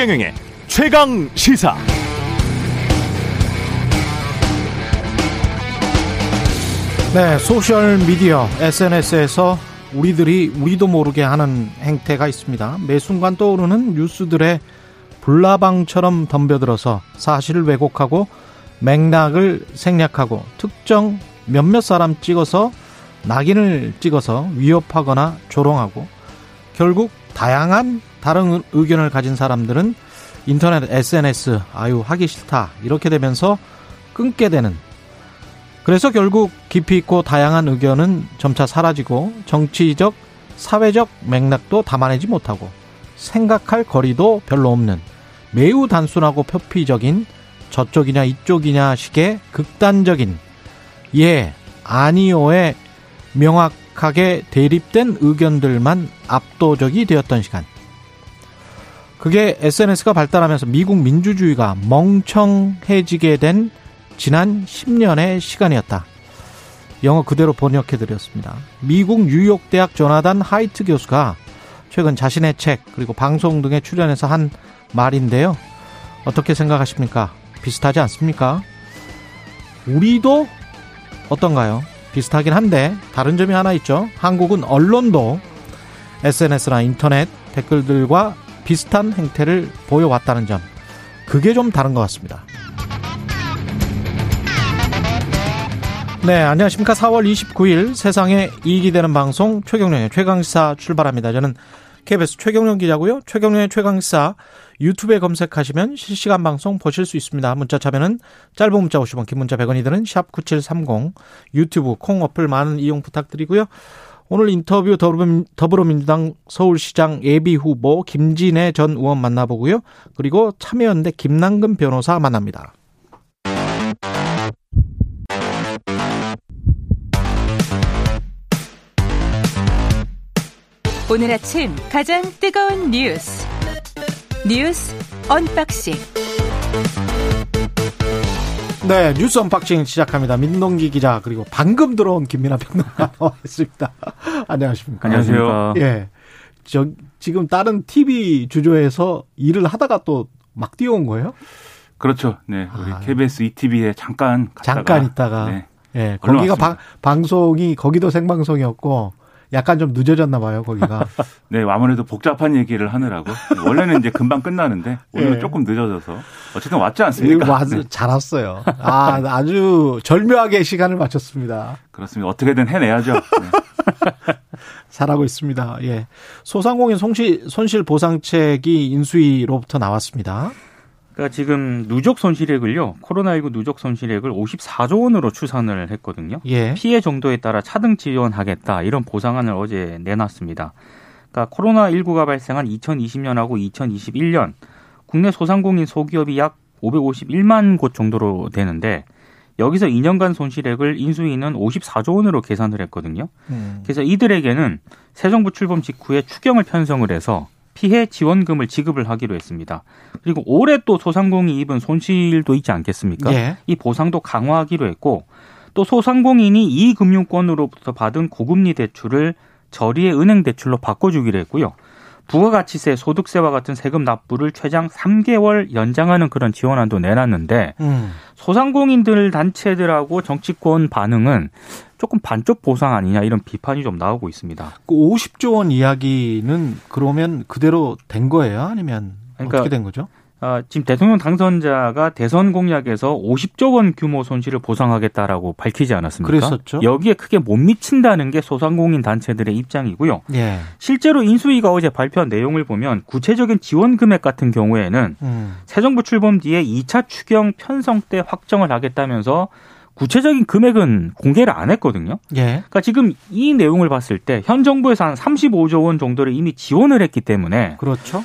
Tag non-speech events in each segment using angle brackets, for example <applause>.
최경영의 최강 시사. 네, 소셜 미디어 SNS에서 우리들이 우리도 모르게 하는 행태가 있습니다. 매 순간 떠오르는 뉴스들의 불나방처럼 덤벼들어서 사실을 왜곡하고 맥락을 생략하고 특정 몇몇 사람 찍어서 낙인을 찍어서 위협하거나 조롱하고 결국 다양한 다른 의견을 가진 사람들은 인터넷 SNS 아유 하기 싫다 이렇게 되면서 끊게 되는 그래서 결국 깊이 있고 다양한 의견은 점차 사라지고 정치적 사회적 맥락도 담아내지 못하고 생각할 거리도 별로 없는 매우 단순하고 표피적인 저쪽이냐 이쪽이냐 식의 극단적인 예 아니오의 명확하게 대립된 의견들만 압도적이 되었던 시간. 그게 SNS가 발달하면서 미국 민주주의가 멍청해지게 된 지난 10년의 시간이었다. 영어 그대로 번역해 드렸습니다. 미국 뉴욕대학 조나단 하이트 교수가 최근 자신의 책 그리고 방송 등에 출연해서 한 말인데요. 어떻게 생각하십니까? 비슷하지 않습니까? 우리도 어떤가요? 비슷하긴 한데 다른 점이 하나 있죠. 한국은 언론도 SNS나 인터넷 댓글들과 비슷한 행태를 보여왔다는 점. 그게 좀 다른 것 같습니다. 네, 안녕하십니까. 4월 29일 세상에 이익이 되는 방송 최경련의 최강시사 출발합니다. 저는 KBS 최경련 기자고요. 최경련의 최강시사 유튜브에 검색하시면 실시간 방송 보실 수 있습니다. 문자 참여는 짧은 문자 50원, 긴 문자 100원이 드는 샵 9730 유튜브 콩 어플 많은 이용 부탁드리고요. 오늘 인터뷰 더불어민주당 서울시장 예비 후보 김진애 전 의원 만나보고요. 그리고 참여연대 김남근 변호사 만납니다. 오늘 아침 가장 뜨거운 뉴스 뉴스 unboxing 네 뉴스 unboxing 시작합니다. 민동기 기자 그리고 방금 들어온 김민아 평론가 <laughs> 나와 있습니다. 안녕하십니까? 안녕하세요. 예, 저 지금 다른 TV 주조에서 일을 하다가 또 막 뛰어온 거예요? 그렇죠. 네, 우리 아. KBS 2TV에 잠깐 갔다가, 잠깐 있다가 네, 예, 얼른 거기가 왔습니다. 방, 방송이 거기도 생방송이었고 약간 좀 늦어졌나 봐요, 거기가. <laughs> 네, 아무래도 복잡한 얘기를 하느라고 원래는 이제 금방 끝나는데 오늘 예. 은 조금 늦어져서 어쨌든 왔지 않습니까? 아주 네, 잘 왔어요. 아, 아주 절묘하게 시간을 맞췄습니다. 그렇습니다. 어떻게든 해내야죠. 네. <laughs> 잘하고 있습니다. 예. 소상공인 손실, 손실 보상책이 인수위로부터 나왔습니다. 그러니까 지금 누적 손실액을요. 코로나19 누적 손실액을 54조 원으로 추산을 했거든요. 예. 피해 정도에 따라 차등 지원하겠다 이런 보상안을 어제 내놨습니다. 그러니까 코로나19가 발생한 2020년하고 2021년 국내 소상공인 소기업이 약 551만 곳 정도로 되는데 여기서 2년간 손실액을 인수위는 54조 원으로 계산을 했거든요. 음. 그래서 이들에게는 새 정부 출범 직후에 추경을 편성을 해서 피해 지원금을 지급을 하기로 했습니다. 그리고 올해 또 소상공인이 입은 손실도 있지 않겠습니까? 예. 이 보상도 강화하기로 했고 또 소상공인이 이 금융권으로부터 받은 고금리 대출을 저리의 은행 대출로 바꿔주기로 했고요. 부가가치세, 소득세와 같은 세금 납부를 최장 3개월 연장하는 그런 지원안도 내놨는데 음. 소상공인들 단체들하고 정치권 반응은 조금 반쪽 보상 아니냐 이런 비판이 좀 나오고 있습니다. 그 50조 원 이야기는 그러면 그대로 된 거예요? 아니면 그러니까 어떻게 된 거죠? 아, 지금 대통령 당선자가 대선 공약에서 50조 원 규모 손실을 보상하겠다라고 밝히지 않았습니까? 그랬었죠. 여기에 크게 못 미친다는 게 소상공인 단체들의 입장이고요. 예. 실제로 인수위가 어제 발표한 내용을 보면 구체적인 지원 금액 같은 경우에는 음. 새 정부 출범 뒤에 2차 추경 편성 때 확정을 하겠다면서 구체적인 금액은 공개를 안 했거든요. 예. 그러니까 지금 이 내용을 봤을 때 현 정부에서 한 35조 원 정도를 이미 지원을 했기 때문에 그렇죠.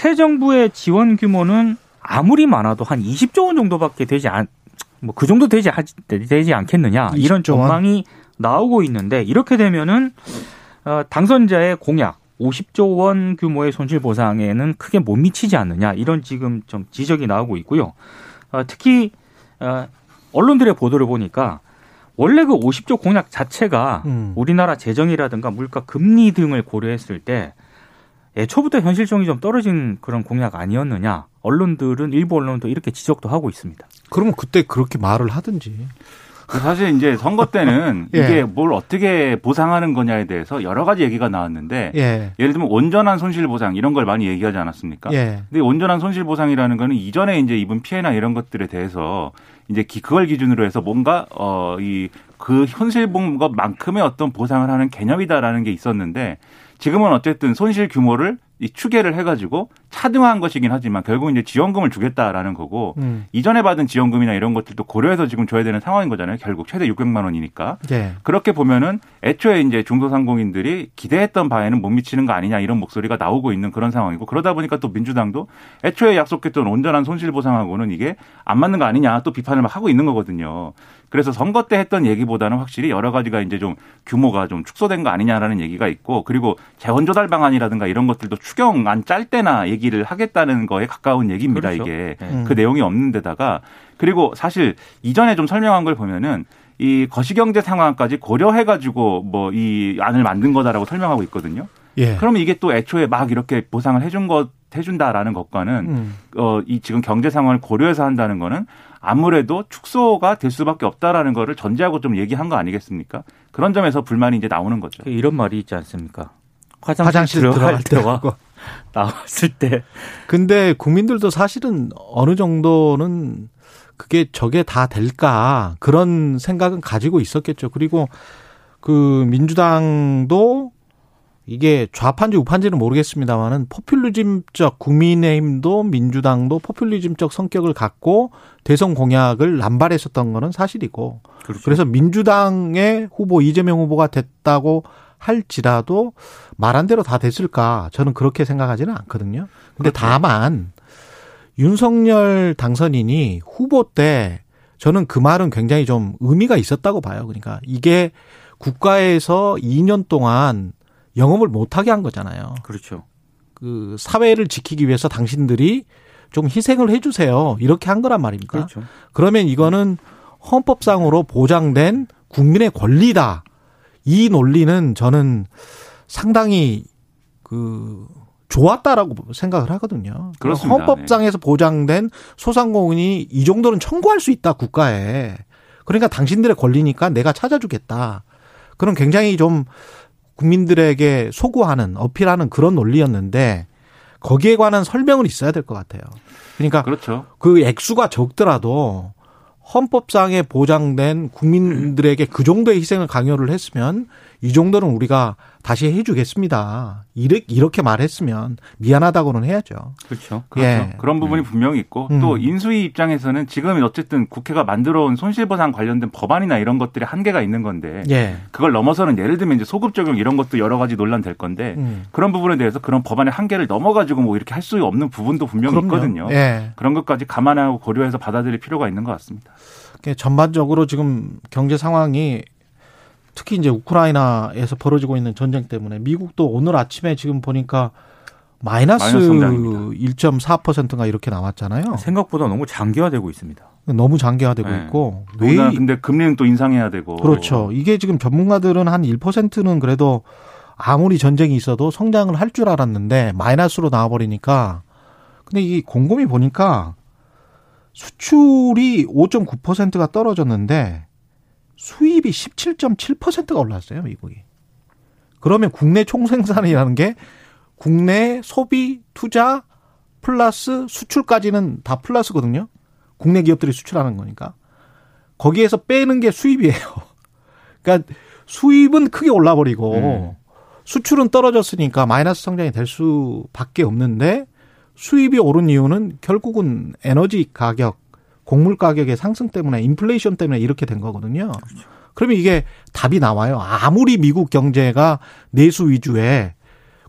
새 정부의 지원 규모는 아무리 많아도 한 20조 원 정도밖에 되지 않, 뭐 그 정도 되지, 하- 되지 않겠느냐 이런 20조 원? 전망이 나오고 있는데 이렇게 되면은 어, 당선자의 공약 50조 원 규모의 손실 보상에는 크게 못 미치지 않느냐 이런 지금 좀 지적이 나오고 있고요. 어, 특히 어, 언론들의 보도를 보니까 원래 그 50조 공약 자체가 음. 우리나라 재정이라든가 물가 금리 등을 고려했을 때 애초부터 현실성이 좀 떨어진 그런 공약 아니었느냐. 언론들은 일부 언론도 이렇게 지적도 하고 있습니다. 그러면 그때 그렇게 말을 하든지. 사실 이제 선거 때는 <laughs> 예. 이게 뭘 어떻게 보상하는 거냐에 대해서 여러 가지 얘기가 나왔는데 예. 예를 들면 온전한 손실 보상 이런 걸 많이 얘기하지 않았습니까? 예. 근데 온전한 손실 보상이라는 거는 이전에 이제 입은 피해나 이런 것들에 대해서 이제 기- 그걸 기준으로 해서 뭔가 어이그 손실 본 것만큼의 어떤 보상을 하는 개념이다라는 게 있었는데 지금은 어쨌든 손실 규모를 이 추계를 해가지고 차등화한 것이긴 하지만 결국 이제 지원금을 주겠다라는 거고 음. 이전에 받은 지원금이나 이런 것들도 고려해서 지금 줘야 되는 상황인 거잖아요. 결국 최대 600만 원이니까. 예. 그렇게 보면은 애초에 이제 중소상공인들이 기대했던 바에는 못 미치는 거 아니냐 이런 목소리가 나오고 있는 그런 상황이고 그러다 보니까 또 민주당도 애초에 약속했던 온전한 손실 보상하고는 이게 안 맞는 거 아니냐 또 비판을 막 하고 있는 거거든요. 그래서 선거 때 했던 얘기보다는 확실히 여러 가지가 이제 좀 규모가 좀 축소된 거 아니냐라는 얘기가 있고 그리고 재원 조달 방안이라든가 이런 것들도 추경 안 짤 때나 얘기를 하겠다는 거에 가까운 얘기입니다. 그렇죠. 이게 네. 그 내용이 없는 데다가 그리고 사실 이전에 좀 설명한 걸 보면은 이 거시경제 상황까지 고려해가지고 뭐 이 안을 만든 거다라고 설명하고 있거든요. 예. 그러면 이게 또 애초에 막 이렇게 보상을 해준 것 해준다라는 것과는 음. 어이 지금 경제 상황을 고려해서 한다는 거는 아무래도 축소가 될 수밖에 없다라는 거를 전제하고 좀 얘기한 거 아니겠습니까? 그런 점에서 불만이 이제 나오는 거죠. 이런 말이 있지 않습니까? 화장실, 화장실 들어갈 들어갈 때와. <laughs> 나왔을 때 근데 국민들도 사실은 어느 정도는 그게 저게 다 될까 그런 생각은 가지고 있었겠죠. 그리고 그 민주당도 이게 좌파인지 우파인지는 모르겠습니다만은 포퓰리즘적 국민의힘도 민주당도 포퓰리즘적 성격을 갖고 대선 공약을 남발했었던 거는 사실이고 그렇죠. 그래서 민주당의 후보 이재명 후보가 됐다고 할지라도 말한 대로 다 됐을까? 저는 그렇게 생각하지는 않거든요. 근데 다만 윤석열 당선인이 후보 때 저는 그 말은 굉장히 좀 의미가 있었다고 봐요. 그러니까 이게 국가에서 2년 동안 영업을 못하게 한 거잖아요. 그렇죠. 그 사회를 지키기 위해서 당신들이 좀 희생을 해주세요. 이렇게 한 거란 말입니다. 그렇죠. 그러면 이거는 헌법상으로 보장된 국민의 권리다. 이 논리는 저는 상당히 그 좋았다라고 생각을 하거든요. 그렇습니다. 네. 헌법상에서 보장된 소상공인이 이 정도는 청구할 수 있다 국가에. 그러니까 당신들의 권리니까 내가 찾아주겠다. 그런 굉장히 좀 국민들에게 소구하는 어필하는 그런 논리였는데 거기에 관한 설명은 있어야 될 것 같아요. 그러니까 그렇죠. 그 액수가 적더라도 헌법상에 보장된 국민들에게 그 정도의 희생을 강요를 했으면 이 정도는 우리가 다시 해주겠습니다. 이렇게, 이렇게 말했으면 미안하다고는 해야죠. 그렇죠. 그렇죠. 예. 그런 부분이 분명히 있고 음. 또 인수위 입장에서는 지금 어쨌든 국회가 만들어온 손실보상 관련된 법안이나 이런 것들이 한계가 있는 건데 예. 그걸 넘어서는 예를 들면 이제 소급 적용 이런 것도 여러 가지 논란 될 건데 음. 그런 부분에 대해서 그런 법안의 한계를 넘어가지고 뭐 이렇게 할 수 없는 부분도 분명히 그럼요. 있거든요. 예. 그런 것까지 감안하고 고려해서 받아들일 필요가 있는 것 같습니다. 전반적으로 지금 경제 상황이 특히 이제 우크라이나에서 벌어지고 있는 전쟁 때문에 미국도 오늘 아침에 지금 보니까 마이너스 마이너스 성장입니다. 1.4%가 이렇게 나왔잖아요. 생각보다 너무 장기화되고 있습니다. 너무 장기화되고 네. 있고 왜 근데 금리는 또 인상해야 되고 그렇죠. 이게 지금 전문가들은 한 1%는 그래도 아무리 전쟁이 있어도 성장을 할 줄 알았는데 마이너스로 나와 버리니까 근데 이 곰곰이 보니까 수출이 5.9%가 떨어졌는데 수입이 17.7%가 올랐어요, 미국이. 그러면 국내 총생산이라는 게 국내 소비, 투자, 플러스 수출까지는 다 플러스거든요. 국내 기업들이 수출하는 거니까. 거기에서 빼는 게 수입이에요. <laughs> 그러니까 수입은 크게 올라버리고 음. 수출은 떨어졌으니까 마이너스 성장이 될 수밖에 없는데 수입이 오른 이유는 결국은 에너지 가격, 곡물 가격의 상승 때문에 인플레이션 때문에 이렇게 된 거거든요. 그러면 이게 답이 나와요. 아무리 미국 경제가 내수 위주의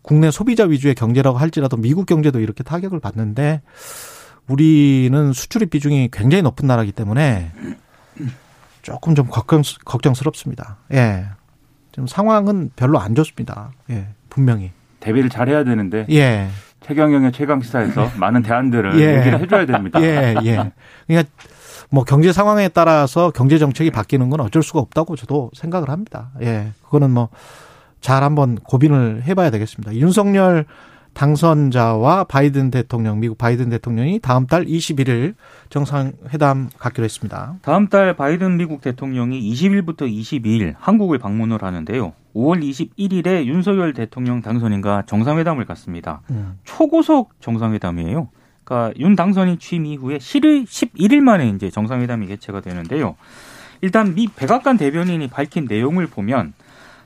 국내 소비자 위주의 경제라고 할지라도 미국 경제도 이렇게 타격을 받는데 우리는 수출입 비중이 굉장히 높은 나라이기 때문에 조금 좀 걱정, 걱정스럽습니다. 예. 지금 상황은 별로 안 좋습니다. 예. 분명히. 대비를 잘해야 되는데 예. 최경영의 최강 시사에서 <laughs> 많은 대안들을 예. 얘기를 해줘야 됩니다. 예, 예. 그러니까 뭐 경제 상황에 따라서 경제 정책이 바뀌는 건 어쩔 수가 없다고 저도 생각을 합니다. 예. 그거는 뭐 잘 한번 고민을 해봐야 되겠습니다. 윤석열 당선자와 바이든 대통령, 미국 바이든 대통령이 다음 달 21일 정상회담 갖기로 했습니다. 다음 달 바이든 미국 대통령이 20일부터 22일 한국을 방문을 하는데요. 5월 21일에 윤석열 대통령 당선인과 정상회담을 갖습니다. 음. 초고속 정상회담이에요. 그러니까 윤 당선인 취임 이후에 11일, 11일 만에 이제 정상회담이 개최가 되는데요. 일단 미 백악관 대변인이 밝힌 내용을 보면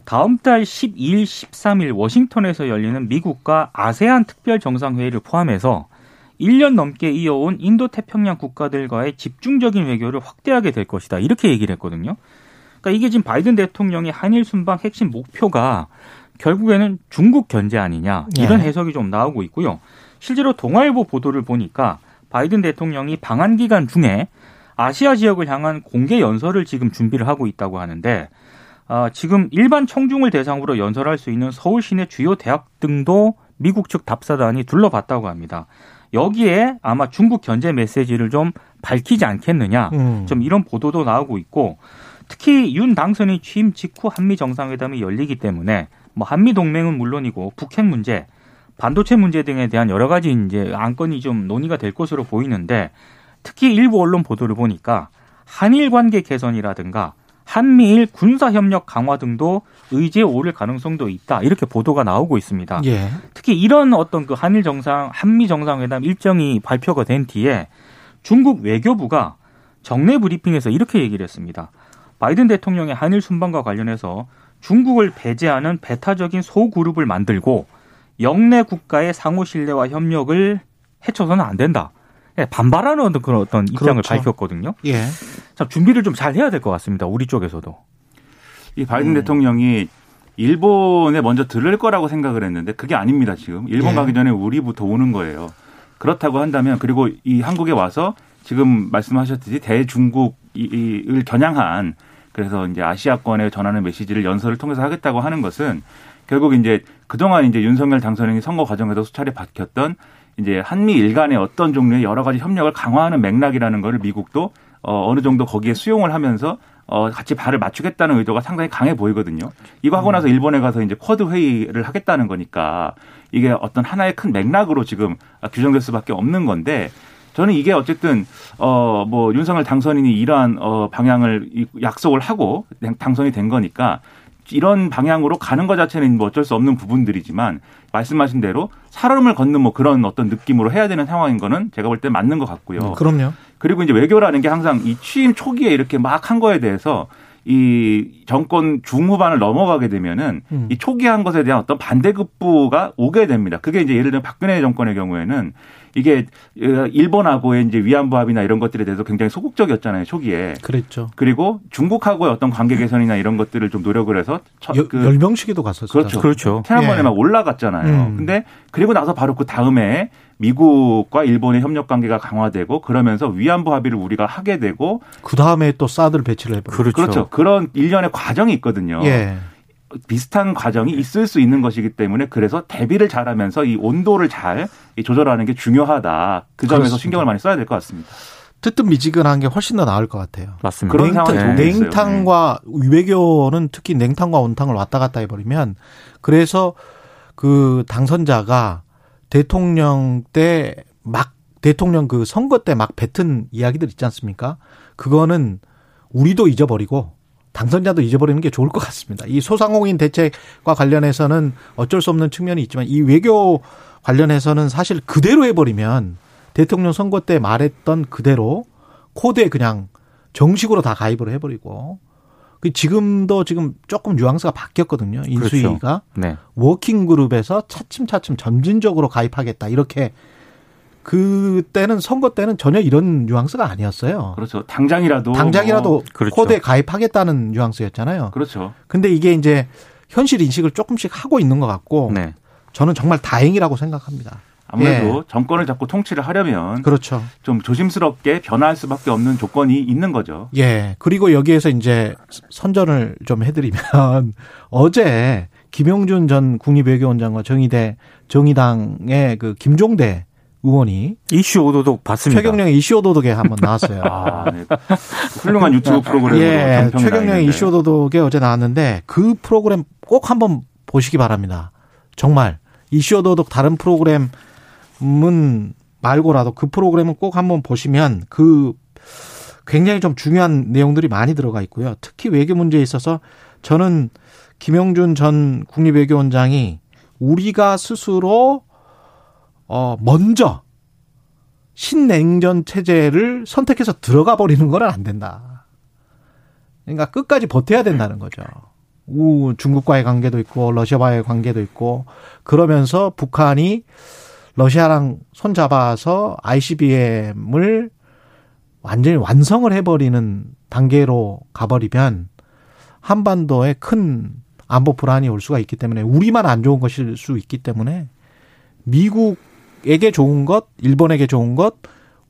다음 달 12일, 13일 워싱턴에서 열리는 미국과 아세안 특별 정상회의를 포함해서 1년 넘게 이어온 인도 태평양 국가들과의 집중적인 외교를 확대하게 될 것이다. 이렇게 얘기를 했거든요. 그러니까 이게 지금 바이든 대통령의 한일 순방 핵심 목표가 결국에는 중국 견제 아니냐 이런 예. 해석이 좀 나오고 있고요. 실제로 동아일보 보도를 보니까 바이든 대통령이 방한 기간 중에 아시아 지역을 향한 공개 연설을 지금 준비를 하고 있다고 하는데 어, 지금 일반 청중을 대상으로 연설할 수 있는 서울 시내 주요 대학 등도 미국 측 답사단이 둘러봤다고 합니다. 여기에 아마 중국 견제 메시지를 좀 밝히지 않겠느냐, 음. 좀 이런 보도도 나오고 있고, 특히 윤 당선인 취임 직후 한미 정상회담이 열리기 때문에 뭐 한미 동맹은 물론이고 북핵 문제, 반도체 문제 등에 대한 여러 가지 이제 안건이 좀 논의가 될 것으로 보이는데 특히 일부 언론 보도를 보니까 한일 관계 개선이라든가 한미일 군사 협력 강화 등도 의제에 오를 가능성도 있다. 이렇게 보도가 나오고 있습니다. 예. 특히 이런 어떤 그 한일 정상, 한미 정상회담 일정이 발표가 된 뒤에 중국 외교부가 정례 브리핑에서 이렇게 얘기를 했습니다. 바이든 대통령의 한일 순방과 관련해서 중국을 배제하는 배타적인 소그룹을 만들고 영내 국가의 상호 신뢰와 협력을 해쳐서는 안 된다. 예, 반발하는 어떤 그런 어떤 입장을 그렇죠. 밝혔거든요. 예. 참 준비를 좀 잘 해야 될 것 같습니다. 우리 쪽에서도. 이 바이든 음. 대통령이 일본에 먼저 들을 거라고 생각을 했는데 그게 아닙니다. 지금 일본 예. 가기 전에 우리부터 오는 거예요. 그렇다고 한다면 그리고 이 한국에 와서 지금 말씀하셨듯이 대중국을 겨냥한 그래서 이제 아시아권에 전하는 메시지를 연설을 통해서 하겠다고 하는 것은 결국 이제 그동안 이제 윤석열 당선인이 선거 과정에서 수차례 밝혔던 이제 한미 일 간의 어떤 종류의 여러 가지 협력을 강화하는 맥락이라는 것을 미국도 어, 어느 정도 거기에 수용을 하면서 어, 같이 발을 맞추겠다는 의도가 상당히 강해 보이거든요. 이거 하고 나서 일본에 가서 이제 쿼드 회의를 하겠다는 거니까 이게 어떤 하나의 큰 맥락으로 지금 규정될 수밖에 없는 건데 저는 이게 어쨌든 어 뭐 윤석열 당선인이 이러한 어 방향을 약속을 하고 당선이 된 거니까 이런 방향으로 가는 것 자체는 뭐 어쩔 수 없는 부분들이지만 말씀하신 대로 사람을 걷는 뭐 그런 어떤 느낌으로 해야 되는 상황인 거는 제가 볼 때 맞는 것 같고요. 네, 그럼요. 그리고 이제 외교라는 게 항상 이 취임 초기에 이렇게 막 한 거에 대해서 이 정권 중후반을 넘어가게 되면은 음. 이 초기에 한 것에 대한 어떤 반대급부가 오게 됩니다. 그게 이제 예를 들면 박근혜 정권의 경우에는 이게 일본하고의 이제 위안부 합의나 이런 것들에 대해서 굉장히 소극적이었잖아요 초기에. 그랬죠. 그리고 중국하고의 어떤 관계 개선이나 이런 것들을 좀 노력을 해서 여, 그 열병식에도 갔었죠. 그렇죠. 그렇죠. 태양권에 예. 막 올라갔잖아요. 음. 근데 그리고 나서 바로 그 다음에 미국과 일본의 협력 관계가 강화되고 그러면서 위안부 합의를 우리가 하게 되고 그 다음에 또 사드를 배치를 해버리고 그렇죠. 그렇죠. 그런 일련의 과정이 있거든요. 예. 비슷한 과정이 있을 수 있는 것이기 때문에 그래서 대비를 잘하면서 이 온도를 잘 조절하는 게 중요하다. 그 점에서 그렇습니다. 신경을 많이 써야 될 것 같습니다. 뜨뜻미지근한 게 훨씬 더 나을 것 같아요. 맞습니다. 그런 냉탕, 냉탕과 네. 외교는 특히 냉탕과 온탕을 왔다 갔다 해버리면 그래서 그 당선자가 대통령 때 막 대통령 그 선거 때 막 뱉은 이야기들 있지 않습니까? 그거는 우리도 잊어버리고 당선자도 잊어버리는 게 좋을 것 같습니다. 이 소상공인 대책과 관련해서는 어쩔 수 없는 측면이 있지만 이 외교 관련해서는 사실 그대로 해버리면 대통령 선거 때 말했던 그대로 쿼드에 그냥 정식으로 다 가입을 해버리고 그 지금도 지금 조금 뉘앙스가 바뀌었거든요. 인수위가 그렇죠. 네. working group에서 차츰차츰 점진적으로 가입하겠다 이렇게 그때는 선거 때는 전혀 이런 뉘앙스가 아니었어요. 그렇죠. 당장이라도 당장이라도 뭐. 그렇죠. 쿼드에 가입하겠다는 뉘앙스였잖아요. 그렇죠. 근데 이게 이제 현실 인식을 조금씩 하고 있는 것 같고 네. 저는 정말 다행이라고 생각합니다. 아무래도 예. 정권을 잡고 통치를 하려면 그렇죠. 좀 조심스럽게 변화할 수밖에 없는 조건이 있는 거죠. 예. 그리고 여기에서 이제 선전을 좀 해드리면 <laughs> 어제 김용준 전 국립외교원장과 정의대 정의당의 그 김종대 의원이 이슈 오도독 봤습니다. 최경령의 이슈 오도독에 한번 나왔어요. <laughs> 아, 네. 훌륭한 유튜브 프로그램으로 예, 최경령의 이슈 오도독에 어제 나왔는데 그 프로그램 꼭 한번 보시기 바랍니다. 정말 이슈 도덕 다른 프로그램 은 말고라도 그 프로그램은 꼭 한번 보시면 그 굉장히 좀 중요한 내용들이 많이 들어가 있고요. 특히 외교 문제에 있어서 저는 김영준 전 국립외교원장이 우리가 스스로 어 먼저 신냉전 체제를 선택해서 들어가 버리는 건 안 된다. 그러니까 끝까지 버텨야 된다는 거죠. 우 중국과의 관계도 있고 러시아와의 관계도 있고 그러면서 북한이 러시아랑 손잡아서 ICBM을 완전히 완성을 해버리는 단계로 가버리면 한반도에 큰 안보 불안이 올 수가 있기 때문에 우리만 안 좋은 것일 수 있기 때문에 미국에게 좋은 것, 일본에게 좋은 것,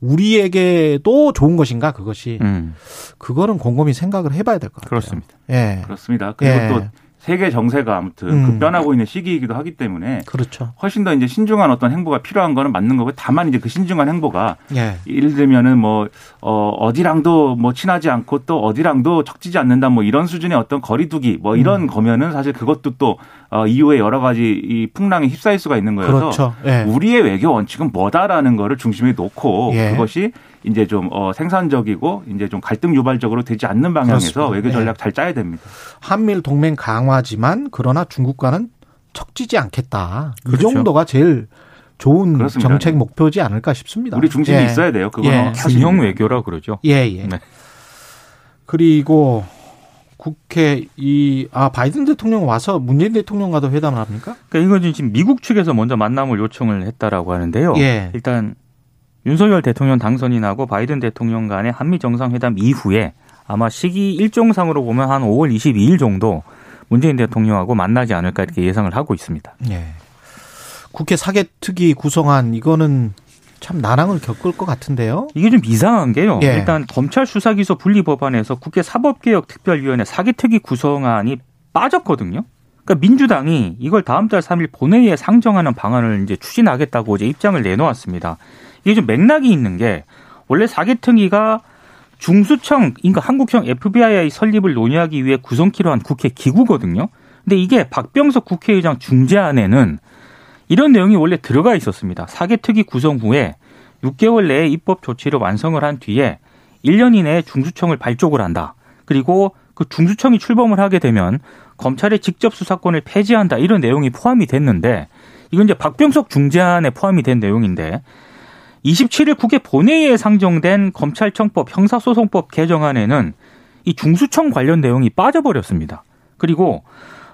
우리에게도 좋은 것인가 그것이 음. 그거는 곰곰이 생각을 해봐야 될 것 같아요. 그렇습니다. 예, 그렇습니다. 그리고 예. 또 세계 정세가 아무튼 음. 급변하고 있는 시기이기도 하기 때문에 그렇죠. 훨씬 더 이제 신중한 어떤 행보가 필요한 거는 맞는 거고 다만 이제 그 신중한 행보가 예. 예를 들면은 뭐 어, 어디랑도 뭐 친하지 않고 또 어디랑도 적지지 않는다 뭐 이런 수준의 어떤 거리두기 뭐 이런 음. 거면은 사실 그것도 또 어, 이후에 여러 가지 이 풍랑에 휩싸일 수가 있는 거여서 그렇죠. 예. 우리의 외교 원칙은 뭐다라는 거를 중심에 놓고 예. 그것이 이제 좀 어, 생산적이고 이제 좀 갈등 유발적으로 되지 않는 방향에서 그렇습니다. 외교 전략 네. 잘 짜야 됩니다. 한미일 동맹 강화지만 그러나 중국과는 척지지 않겠다. 그 그렇죠. 정도가 제일 좋은 그렇습니다. 정책 목표지 않을까 싶습니다. 우리 중심이 예. 있어야 돼요. 그거는 예. 균형 외교라 그러죠. 예, 예. 네. 그리고 국회 이 아 바이든 대통령 와서 문재인 대통령과도 회담을 합니까? 그러니까 이건 지금 미국 측에서 먼저 만남을 요청을 했다라고 하는데요. 예. 일단 윤석열 대통령 당선이 나고 바이든 대통령 간의 한미 정상회담 이후에 아마 시기 일정상으로 보면 한 5월 22일 정도 문재인 대통령하고 만나지 않을까 이렇게 예상을 하고 있습니다. 예. 국회 사개특위 구성안 이거는 참 난항을 겪을 것 같은데요. 이게 좀 이상한 게요. 예. 일단 검찰 수사기소 분리 법안에서 국회 사법개혁 특별위원회 사개특위 구성안이 빠졌거든요. 그러니까 민주당이 이걸 다음 달 3일 본회의에 상정하는 방안을 이제 추진하겠다고 이제 입장을 내놓았습니다. 이게 좀 맥락이 있는 게 원래 사개특위가 중수청, 그러니까 한국형 FBI 설립을 논의하기 위해 구성키로 한 국회 기구거든요. 근데 이게 박병석 국회의장 중재안에는 이런 내용이 원래 들어가 있었습니다. 사개특위 구성 후에 6개월 내에 입법 조치를 완성을 한 뒤에 1년 이내에 중수청을 발족을 한다. 그리고 그 중수청이 출범을 하게 되면 검찰의 직접 수사권을 폐지한다. 이런 내용이 포함이 됐는데 이건 이제 박병석 중재안에 포함이 된 내용인데 27일 국회 본회의에 상정된 검찰청법 형사소송법 개정안에는 이 중수청 관련 내용이 빠져버렸습니다. 그리고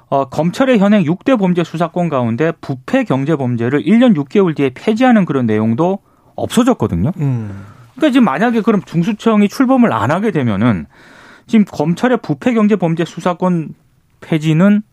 어, 검찰의 현행 6대 범죄 수사권 가운데 부패 경제 범죄를 1년 6개월 뒤에 폐지하는 그런 내용도 없어졌거든요. 음. 그러니까 지금 만약에 그럼 중수청이 출범을 안 하게 되면은 지금 검찰의 부패 경제 범죄 수사권 폐지는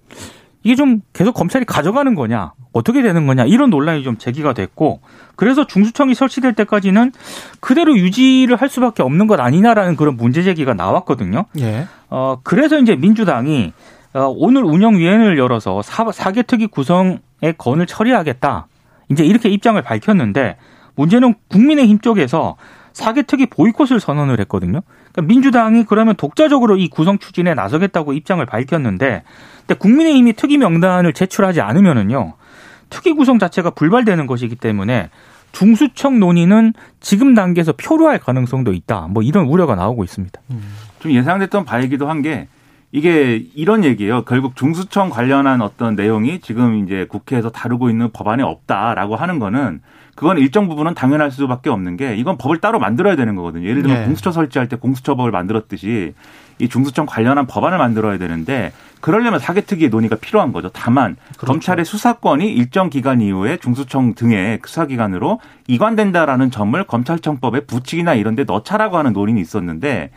이게 좀 계속 검찰이 가져가는 거냐 어떻게 되는 거냐 이런 논란이 좀 제기가 됐고 그래서 중수청이 설치될 때까지는 그대로 유지를 할 수밖에 없는 것 아니냐라는 그런 문제 제기가 나왔거든요. 예. 어 그래서 이제 민주당이 어, 오늘 운영위원회를 열어서 사, 사개 특위 구성의 건을 처리하겠다. 이제 이렇게 입장을 밝혔는데 문제는 국민의힘 쪽에서 사개특위 보이콧을 선언을 했거든요. 그러니까 민주당이 그러면 독자적으로 이 구성 추진에 나서겠다고 입장을 밝혔는데 근데 국민의힘이 특위 명단을 제출하지 않으면은요. 특위 구성 자체가 불발되는 것이기 때문에 중수청 논의는 지금 단계에서 표류할 가능성도 있다. 뭐 이런 우려가 나오고 있습니다. 좀 예상됐던 바이기도 한 게 이게 이런 얘기예요. 결국 중수청 관련한 어떤 내용이 지금 이제 국회에서 다루고 있는 법안에 없다라고 하는 거는 그건 일정 부분은 당연할 수밖에 없는 게 이건 법을 따로 만들어야 되는 거거든요. 예를 들면 네. 공수처 설치할 때 공수처법을 만들었듯이 이 중수청 관련한 법안을 만들어야 되는데 그러려면 사개특위의 논의가 필요한 거죠. 다만 그렇죠. 검찰의 수사권이 일정 기간 이후에 중수청 등의 수사기관으로 이관된다라는 점을 검찰청법에 부칙이나 이런 데 넣자라고 하는 논의는 있었는데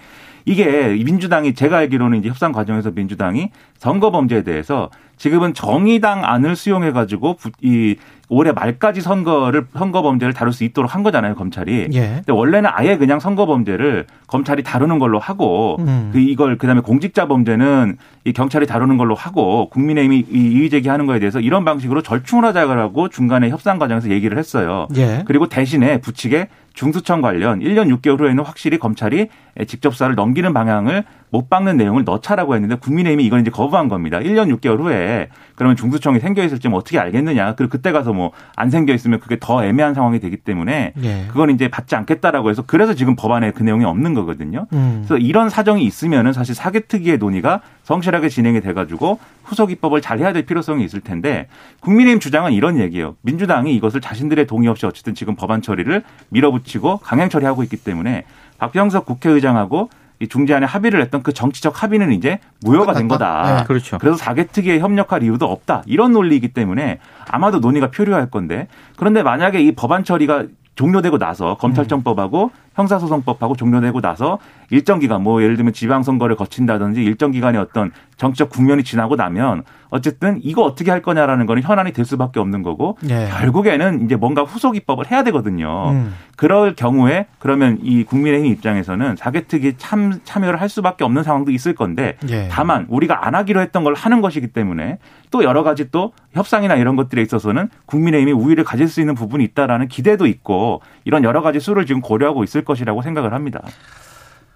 이게 민주당이 제가 알기로는 이제 협상 과정에서 민주당이 선거 범죄에 대해서 지금은 정의당 안을 수용해 가지고 이 올해 말까지 선거를 선거 범죄를 다룰 수 있도록 한 거잖아요 검찰이. 예. 근데 원래는 아예 그냥 선거 범죄를 검찰이 다루는 걸로 하고 음. 그 이걸 그다음에 공직자 범죄는 이 경찰이 다루는 걸로 하고 국민의힘이 이의 제기하는 거에 대해서 이런 방식으로 절충을 하자고 중간에 협상 과정에서 얘기를 했어요. 예. 그리고 대신에 부칙에 중수청 관련 1년 6개월 후에는 확실히 검찰이 직접 수사를 넘기는 방향을 못 박는 내용을 넣자라고 했는데 국민의힘이 이걸 이제 거부 한 겁니다. 1년 6개월 후에 그러면 중수청이 생겨 있을지 뭐 어떻게 알겠느냐. 그리고 그때 가서 뭐 안 생겨 있으면 그게 더 애매한 상황이 되기 때문에 예. 그건 이제 받지 않겠다라고 해서 그래서 지금 법안에 그 내용이 없는 거거든요. 음. 그래서 이런 사정이 있으면은 사실 사개특위의 논의가 성실하게 진행이 돼가지고 후속 입법을 잘 해야 될 필요성이 있을 텐데 국민의힘 주장은 이런 얘기예요. 민주당이 이것을 자신들의 동의 없이 어쨌든 지금 법안 처리를 밀어붙이고 강행 처리하고 있기 때문에 박병석 국회의장하고 이 중재안에 합의를 했던 그 정치적 합의는 이제 무효가 된. 거다. 네. 그렇죠. 그래서 사개특위에 협력할 이유도 없다. 이런 논리이기 때문에 아마도 논의가 필요할 건데 그런데 만약에 이 법안 처리가 종료되고 나서 검찰청법하고 형사소송법하고 종료되고 나서 일정 기간 뭐 예를 들면 지방선거를 거친다든지 일정 기간의 어떤 정치적 국면이 지나고 나면 어쨌든 이거 어떻게 할 거냐라는 거는 현안이 될 수밖에 없는 거고 예. 결국에는 이제 뭔가 후속 입법을 해야 되거든요. 음. 그럴 경우에 그러면 이 국민의힘 입장에서는 사개특위 참 참여를 할 수밖에 없는 상황도 있을 건데 예. 다만 우리가 안 하기로 했던 걸 하는 것이기 때문에 또 여러 가지 또 협상이나 이런 것들에 있어서는 국민의힘이 우위를 가질 수 있는 부분이 있다라는 기대도 있고 이런 여러 가지 수를 지금 고려하고 있을 것이라고 생각을 합니다.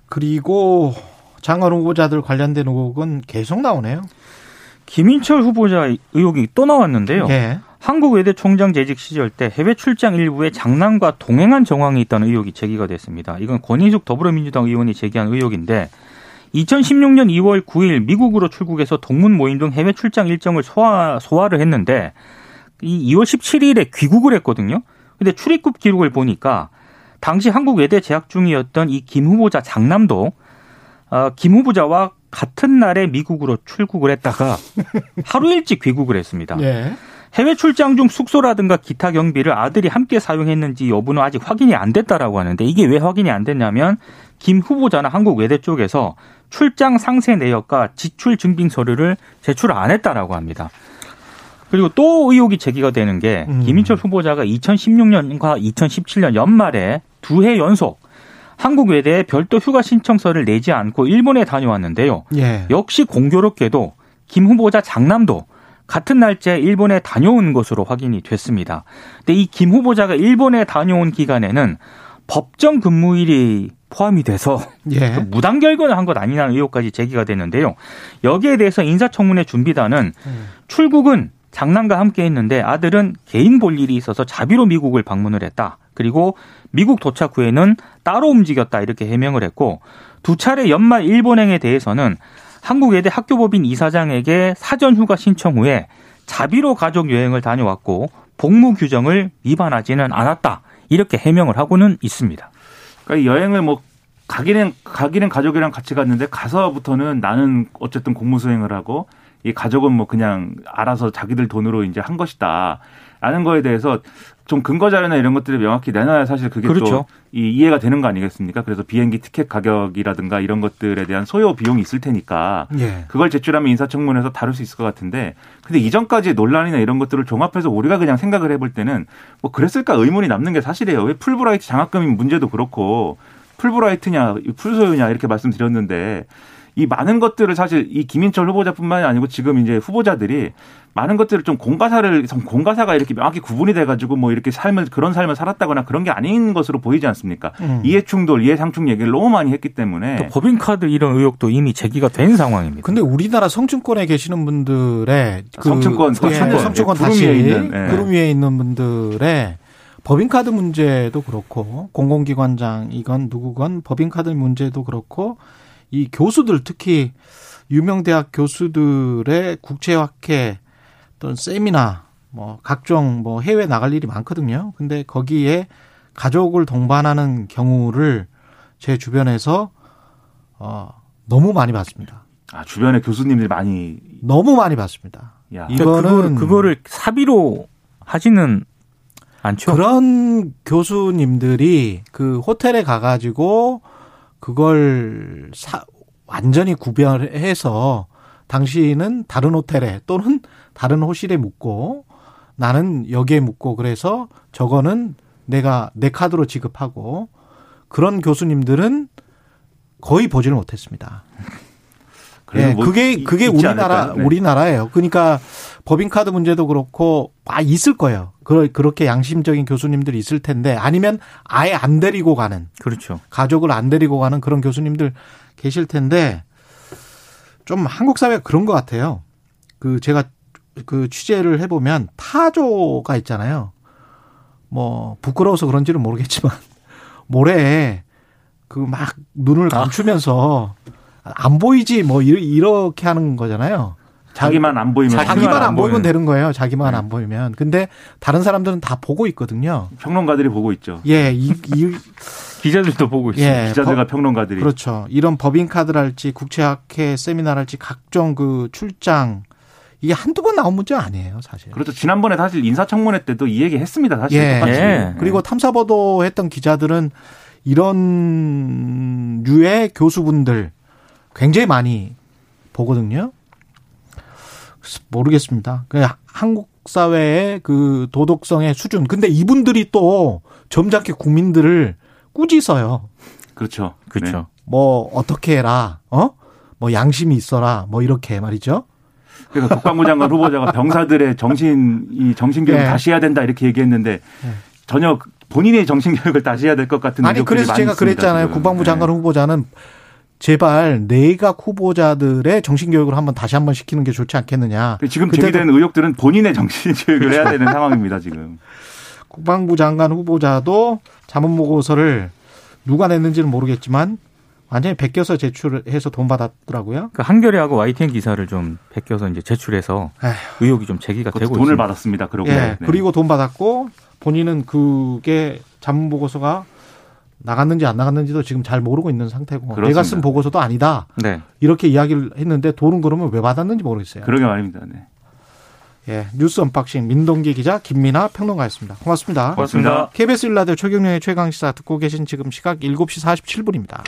그리고 장관 후보자들 관련된 의혹은 계속 나오네요. 김인철 후보자 의혹이 또 나왔는데요. 예. 한국외대 총장 재직 시절 때 해외 출장 일부에 장난과 동행한 정황이 있다는 의혹이 제기가 됐습니다. 이건 권인숙 더불어민주당 의원이 제기한 의혹인데 2016년 2월 9일 미국으로 출국해서 동문 모임 등 해외 출장 일정을 소화, 소화를 했는데 이 2월 17일에 귀국을 했거든요. 근데 출입국 기록을 보니까 당시 한국 외대 재학 중이었던 이 김 후보자 장남도 어, 김 후보자와 같은 날에 미국으로 출국을 했다가 <laughs> 하루 일찍 귀국을 했습니다. 예. 해외 출장 중 숙소라든가 기타 경비를 아들이 함께 사용했는지 여부는 아직 확인이 안 됐다라고 하는데 이게 왜 확인이 안 됐냐면 김 후보자나 한국 외대 쪽에서 출장 상세 내역과 지출 증빙 서류를 제출 안 했다라고 합니다. 그리고 또 의혹이 제기가 되는 게 음. 김인철 후보자가 2016년과 2017년 연말에 두 해 연속 한국 외대에 별도 휴가 신청서를 내지 않고 일본에 다녀왔는데요. 예. 역시 공교롭게도 김 후보자 장남도 같은 날짜에 일본에 다녀온 것으로 확인이 됐습니다. 근데 이 김 후보자가 일본에 다녀온 기간에는 법정 근무일이 포함이 돼서 예. 무단 결근을 한 것 아니냐는 의혹까지 제기가 됐는데요. 여기에 대해서 인사청문회 준비단은 음. 출국은 장남과 함께 했는데 아들은 개인 볼 일이 있어서 자비로 미국을 방문을 했다. 그리고 미국 도착 후에는 따로 움직였다 이렇게 해명을 했고 두 차례 연말 일본행에 대해서는 한국외대 학교법인 이사장에게 사전 휴가 신청 후에 자비로 가족 여행을 다녀왔고 복무 규정을 위반하지는 않았다 이렇게 해명을 하고는 있습니다. 그러니까 이 여행을 뭐 가기는 가기는 가족이랑 같이 갔는데 가서부터는 나는 어쨌든 공무 수행을 하고 이 가족은 뭐 그냥 알아서 자기들 돈으로 이제 한 것이다. 라는 거에 대해서 좀 근거 자료나 이런 것들을 명확히 내놔야 사실 그게 그렇죠. 또이 이해가 되는 거 아니겠습니까? 그래서 비행기 티켓 가격이라든가 이런 것들에 대한 소요 비용이 있을 테니까 예. 그걸 제출하면 인사청문회에서 다룰 수 있을 것 같은데 근데 이전까지의 논란이나 이런 것들을 종합해서 우리가 그냥 생각을 해볼 때는 뭐 그랬을까 의문이 남는 게 사실이에요. 왜 풀브라이트 장학금 문제도 그렇고 풀브라이트냐 full소유냐 이렇게 말씀드렸는데 이 많은 것들을 사실 이 김인철 후보자뿐만이 아니고 지금 이제 후보자들이 많은 것들을 좀 공가사를 공가사가 이렇게 명확히 구분이 돼가지고 뭐 이렇게 삶을 그런 삶을 살았다거나 그런 게 아닌 것으로 보이지 않습니까? 음. 이해 충돌, 이해 상충 얘기를 너무 많이 했기 때문에 또 법인카드 이런 의혹도 이미 제기가 된 상황입니다. 근데 우리나라 성층권에 계시는 분들의 그 성층권, 예, 성층권, 성층권 예, 구름 다시 위에 있는, 예. 구름 위에 있는 분들의 법인카드 문제도 그렇고 공공기관장이건 누구건 법인카드 문제도 그렇고 이 교수들 특히 유명 대학 교수들의 국제학회 또는 세미나 뭐 각종 뭐 해외 나갈 일이 많거든요. 근데 거기에 가족을 동반하는 경우를 제 주변에서 어 너무 많이 봤습니다. 아, 주변에 교수님들이 많이 너무 많이 봤습니다. 야, 그러니까 이거는 그거를, 그거를 사비로 하지는 않죠. 그런 교수님들이 그 호텔에 가가지고 그걸 사, 완전히 구별해서 당신은 다른 호텔에 또는 다른 호실에 묵고 나는 여기에 묵고 그래서 저거는 내가 내 카드로 지급하고 그런 교수님들은 거의 보지를 못했습니다. <laughs> 예, 뭐 그게 있- 그게 우리나라? 네. 우리나라예요. 그러니까 법인카드 문제도 그렇고 아 있을 거예요. 그 그렇게 양심적인 교수님들이 있을 텐데 아니면 아예 안 데리고 가는 그렇죠. 가족을 안 데리고 가는 그런 교수님들 계실 텐데 좀 한국 사회가 그런 것 같아요. 그 제가 그 취재를 해보면 타조가 있잖아요. 뭐 부끄러워서 그런지는 모르겠지만 <laughs> 모래에 그 막 눈을 감추면서 안 보이지 뭐 이- 이렇게 하는 거잖아요. 자기만 안 보이면 자기만 안 보이면 보이는. 되는 거예요. 자기만 네. 안 보이면. 근데 다른 사람들은 다 보고 있거든요. 평론가들이 보고 있죠. 예, 이, 이 <laughs> 기자들도 보고 있습니다. 예, 기자들과 법- 평론가들이 그렇죠. 이런 법인카드랄지 국제학회 세미나랄지 각종 그 출장 이게 한두 번 나온 문제 아니에요, 사실. 그렇죠. 지난번에 사실 인사청문회 때도 이 얘기 했습니다. 사실 예. 예. 그리고 탐사보도 했던 기자들은 이런 류의 교수분들 굉장히 많이 보거든요. 모르겠습니다. 그 한국 사회의 그 도덕성의 수준. 근데 이분들이 또 점잖게 국민들을 꾸짖어요. 그렇죠. 그렇죠. 뭐 어떻게 해라. 어? 뭐 양심이 있어라. 뭐 이렇게 말이죠. 그러니까 국방부 장관 후보자가 병사들의 정신 이 정신 교육 예. 다시 해야 된다 이렇게 얘기했는데 전혀 본인의 정신 교육을 다시 해야 될 것 같은 아니 그래서 제가 있습니다, 그랬잖아요. 지금. 국방부 네. 장관 후보자는 제발 내각 후보자들의 정신 교육을 한번 다시 한번 시키는 게 좋지 않겠느냐. 지금 그때도 제기되는 의혹들은 본인의 정신 교육을 해야 되는 상황입니다 지금. 국방부 장관 후보자도 자문 보고서를 누가 냈는지는 모르겠지만 완전히 베껴서 제출해서 돈 받았더라고요. 그 한겨레하고 YTN 기사를 좀 베껴서 이제 제출해서 에휴. 의혹이 좀 제기가 되고 돈을 있습니다. 받았습니다. 그러고 예. 네. 그리고 돈 받았고 본인은 그게 자문 보고서가 나갔는지 안 나갔는지도 지금 잘 모르고 있는 상태고 그렇습니다. 내가 쓴 보고서도 아니다. 네. 이렇게 이야기를 했는데 돈은 그러면 왜 받았는지 모르겠어요. 그러게 말입니다. 네. 예, 뉴스 unboxing 민동기 기자 김민아 평론가였습니다. 고맙습니다. 고맙습니다. KBS 1라디오 최경영의 최강 시사 듣고 계신 지금 시각 7시 47분입니다.